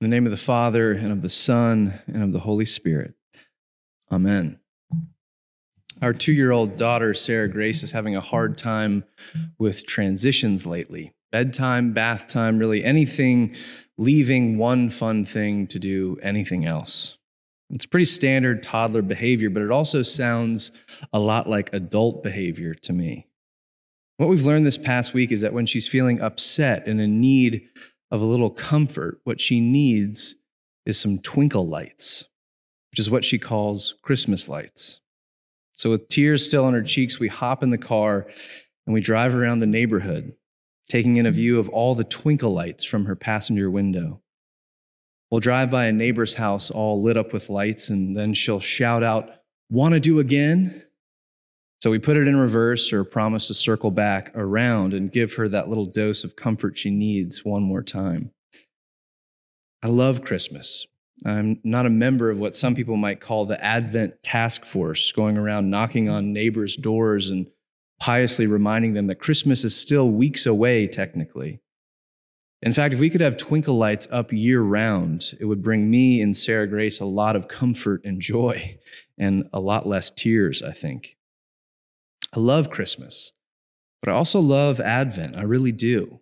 In the name of the Father, and of the Son, and of the Holy Spirit. Amen. Our two year old daughter, Sarah Grace, is having a hard time with transitions lately. Bedtime, bath time, really anything leaving one fun thing to do anything else. It's pretty standard toddler behavior, but it also sounds a lot like adult behavior to me. What we've learned this past week is that when she's feeling upset and in need of a little comfort, what she needs is some twinkle lights, which is what she calls Christmas lights. So, with tears still on her cheeks, we hop in the car and we drive around the neighborhood, taking in a view of all the twinkle lights from her passenger window. We'll drive by a neighbor's house all lit up with lights, and then she'll shout out, Want to do again? So we put it in reverse or promise to circle back around and give her that little dose of comfort she needs one more time. I love Christmas. I'm not a member of what some people might call the Advent task force, going around knocking on neighbors' doors and piously reminding them that Christmas is still weeks away, technically. In fact, if we could have twinkle lights up year round, it would bring me and Sarah Grace a lot of comfort and joy and a lot less tears, I think. I love Christmas, but I also love Advent. I really do.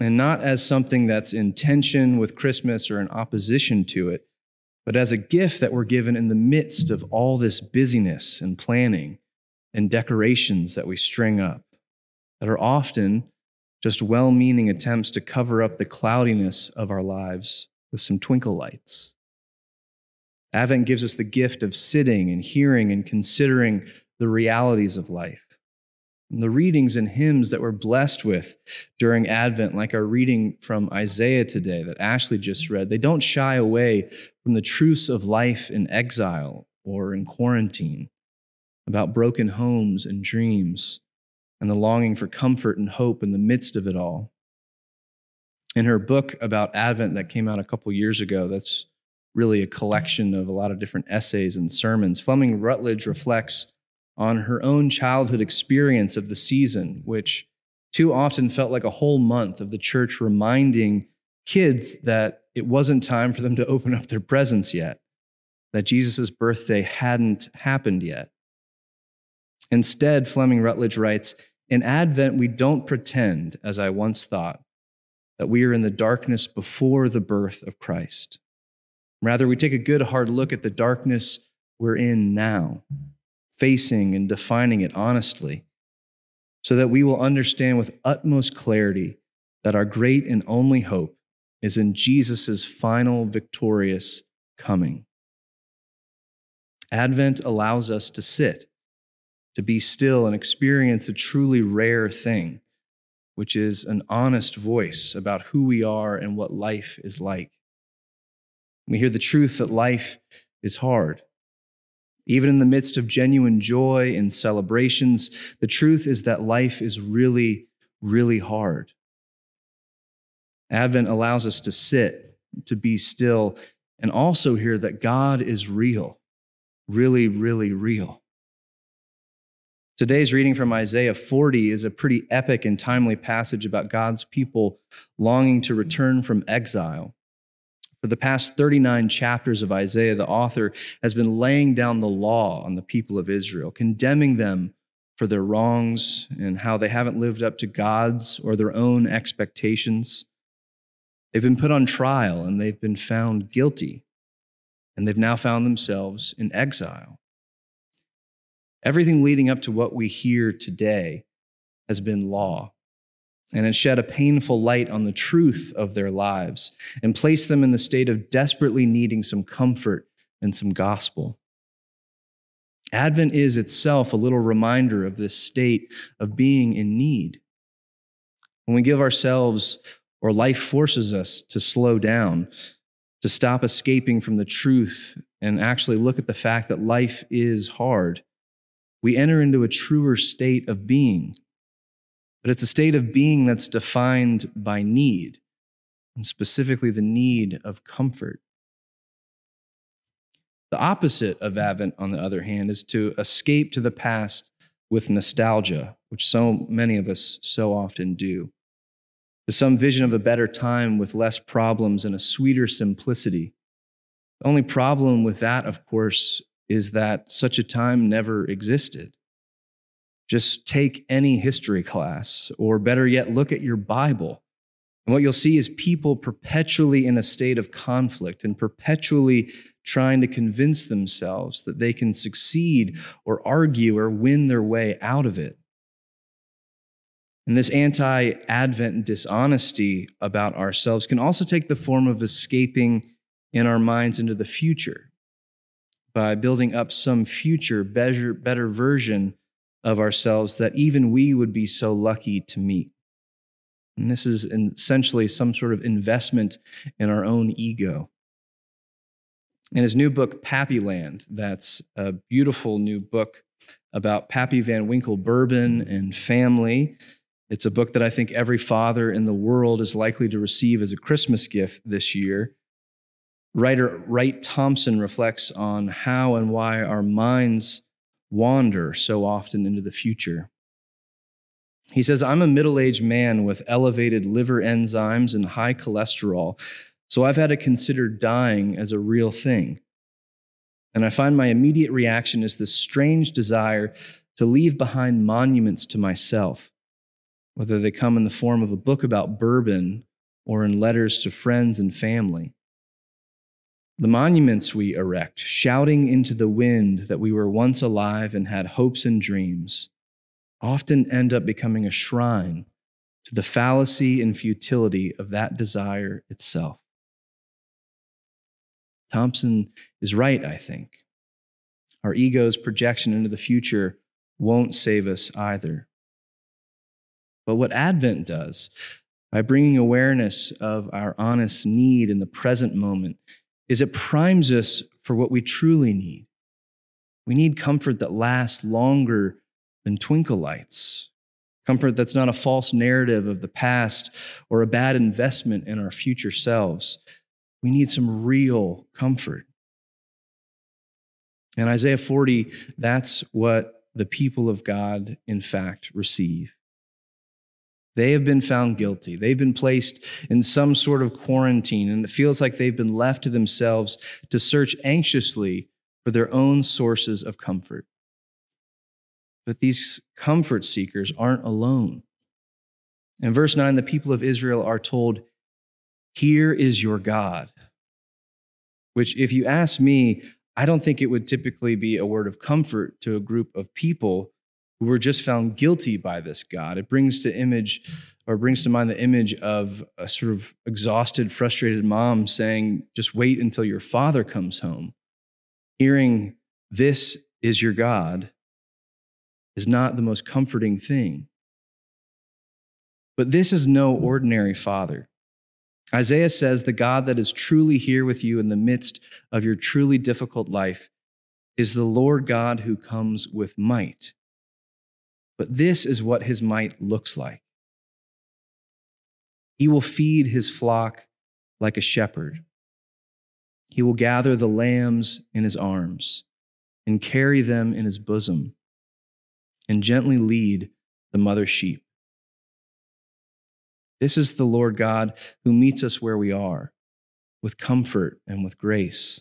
And not as something that's in tension with Christmas or in opposition to it, but as a gift that we're given in the midst of all this busyness and planning and decorations that we string up that are often just well meaning attempts to cover up the cloudiness of our lives with some twinkle lights. Advent gives us the gift of sitting and hearing and considering the realities of life. And the readings and hymns that we're blessed with during Advent, like our reading from Isaiah today that Ashley just mm-hmm. read, they don't shy away from the truths of life in exile or in quarantine, about broken homes and dreams, and the longing for comfort and hope in the midst of it all. In her book about Advent that came out a couple years ago, that's really a collection of a lot of different essays and sermons, Fleming Rutledge reflects on her own childhood experience of the season, which too often felt like a whole month of the church reminding kids that it wasn't time for them to open up their presents yet, that Jesus' birthday hadn't happened yet. Instead, Fleming Rutledge writes In Advent, we don't pretend, as I once thought, that we are in the darkness before the birth of Christ. Rather, we take a good hard look at the darkness we're in now facing and defining it honestly, so that we will understand with utmost clarity that our great and only hope is in Jesus' final victorious coming. Advent allows us to sit, to be still, and experience a truly rare thing, which is an honest voice about who we are and what life is like. We hear the truth that life is hard even in the midst of genuine joy and celebrations, the truth is that life is really, really hard. Advent allows us to sit, to be still, and also hear that God is real, really, really real. Today's reading from Isaiah 40 is a pretty epic and timely passage about God's people longing to return from exile for the past 39 chapters of Isaiah, the author has been laying down the law on the people of Israel, condemning them for their wrongs and how they haven't lived up to God's or their own expectations. They've been put on trial and they've been found guilty, and they've now found themselves in exile. Everything leading up to what we hear today has been law and it shed a painful light on the truth of their lives and placed them in the state of desperately needing some comfort and some gospel. Advent is itself a little reminder of this state of being in need. When we give ourselves, or life forces us to slow down, to stop escaping from the truth and actually look at the fact that life is hard, we enter into a truer state of being but it's a state of being that's defined by need, and specifically the need of comfort. The opposite of Advent, on the other hand, is to escape to the past with nostalgia, which so many of us so often do. to some vision of a better time with less problems and a sweeter simplicity. The only problem with that, of course, is that such a time never existed. Just take any history class, or better yet, look at your Bible. And what you'll see is people perpetually in a state of conflict and perpetually trying to convince themselves that they can succeed or argue or win their way out of it. And this anti Advent dishonesty about ourselves can also take the form of escaping in our minds into the future by building up some future, better, better version of ourselves that even we would be so lucky to meet. And this is essentially some sort of investment in our own ego. In his new book, Pappyland, that's a beautiful new book about Pappy Van Winkle Bourbon and family. It's a book that I think every father in the world is likely to receive as a Christmas gift this year. Writer Wright Thompson reflects on how and why our minds wander so often into the future. He says, I'm a middle aged man with elevated liver enzymes and high cholesterol, so I've had to consider dying as a real thing. And I find my immediate reaction is this strange desire to leave behind monuments to myself, whether they come in the form of a book about bourbon or in letters to friends and family. The monuments we erect, shouting into the wind that we were once alive and had hopes and dreams, often end up becoming a shrine to the fallacy and futility of that desire itself. Thompson is right, I think. Our ego's projection into the future won't save us either. But what Advent does, by bringing awareness of our honest need in the present moment, is it primes us for what we truly need. We need comfort that lasts longer than twinkle lights, comfort that's not a false narrative of the past or a bad investment in our future selves. We need some real comfort. In Isaiah 40, that's what the people of God, in fact, receive. They have been found guilty. They've been placed in some sort of quarantine, and it feels like they've been left to themselves to search anxiously for their own sources of comfort. But these comfort seekers aren't alone. In verse 9, the people of Israel are told, Here is your God. Which, if you ask me, I don't think it would typically be a word of comfort to a group of people who were just found guilty by this God. It brings to image or brings to mind the image of a sort of exhausted, frustrated mom saying, Just wait until your father comes home. Hearing, This is your God, is not the most comforting thing. But this is no ordinary father. Isaiah says, The God that is truly here with you in the midst of your truly difficult life is the Lord God who comes with might. But this is what his might looks like. He will feed his flock like a shepherd. He will gather the lambs in his arms and carry them in his bosom and gently lead the mother sheep. This is the Lord God who meets us where we are with comfort and with grace.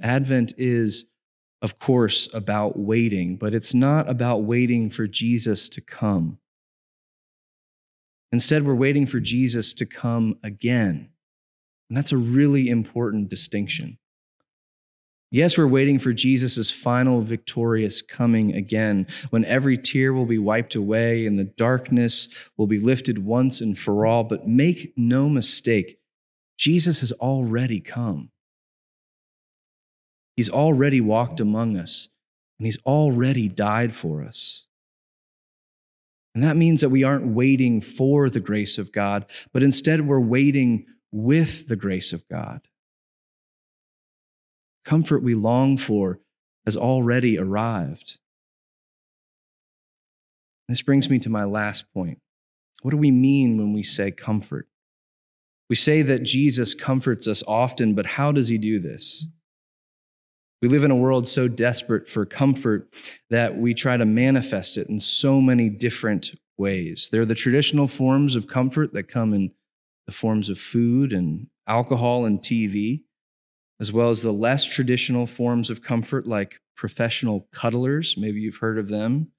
Advent is of course, about waiting, but it's not about waiting for Jesus to come. Instead, we're waiting for Jesus to come again. And that's a really important distinction. Yes, we're waiting for Jesus' final victorious coming again, when every tear will be wiped away and the darkness will be lifted once and for all. But make no mistake, Jesus has already come. He's already walked among us, and He's already died for us. And that means that we aren't waiting for the grace of God, but instead we're waiting with the grace of God. Comfort we long for has already arrived. This brings me to my last point. What do we mean when we say comfort? We say that Jesus comforts us often, but how does he do this? We live in a world so desperate for comfort that we try to manifest it in so many different ways. There are the traditional forms of comfort that come in the forms of food and alcohol and TV, as well as the less traditional forms of comfort like professional cuddlers. Maybe you've heard of them.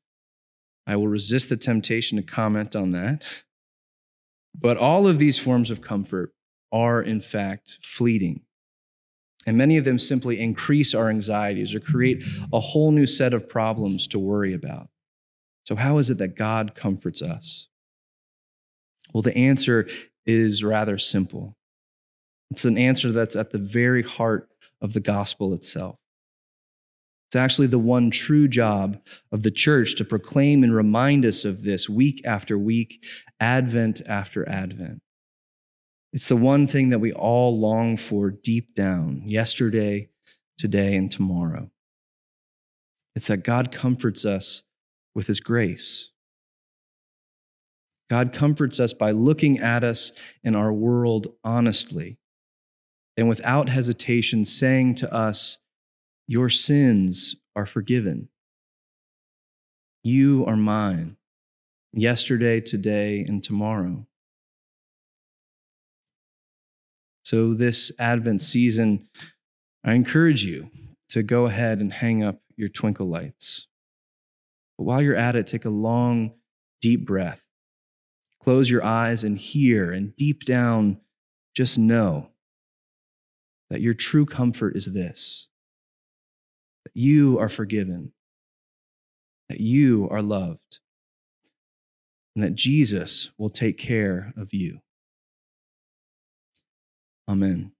I will resist the temptation to comment on that. But all of these forms of comfort are, in fact, fleeting. And many of them simply increase our anxieties or create a whole new set of problems to worry about. So, how is it that God comforts us? Well, the answer is rather simple. It's an answer that's at the very heart of the gospel itself. It's actually the one true job of the church to proclaim and remind us of this week after week, Advent after Advent. It's the one thing that we all long for deep down, yesterday, today, and tomorrow. It's that God comforts us with his grace. God comforts us by looking at us and our world honestly and without hesitation saying to us, Your sins are forgiven. You are mine, yesterday, today, and tomorrow. So, this Advent season, I encourage you to go ahead and hang up your twinkle lights. But while you're at it, take a long, deep breath. Close your eyes and hear, and deep down, just know that your true comfort is this that you are forgiven, that you are loved, and that Jesus will take care of you. Amen.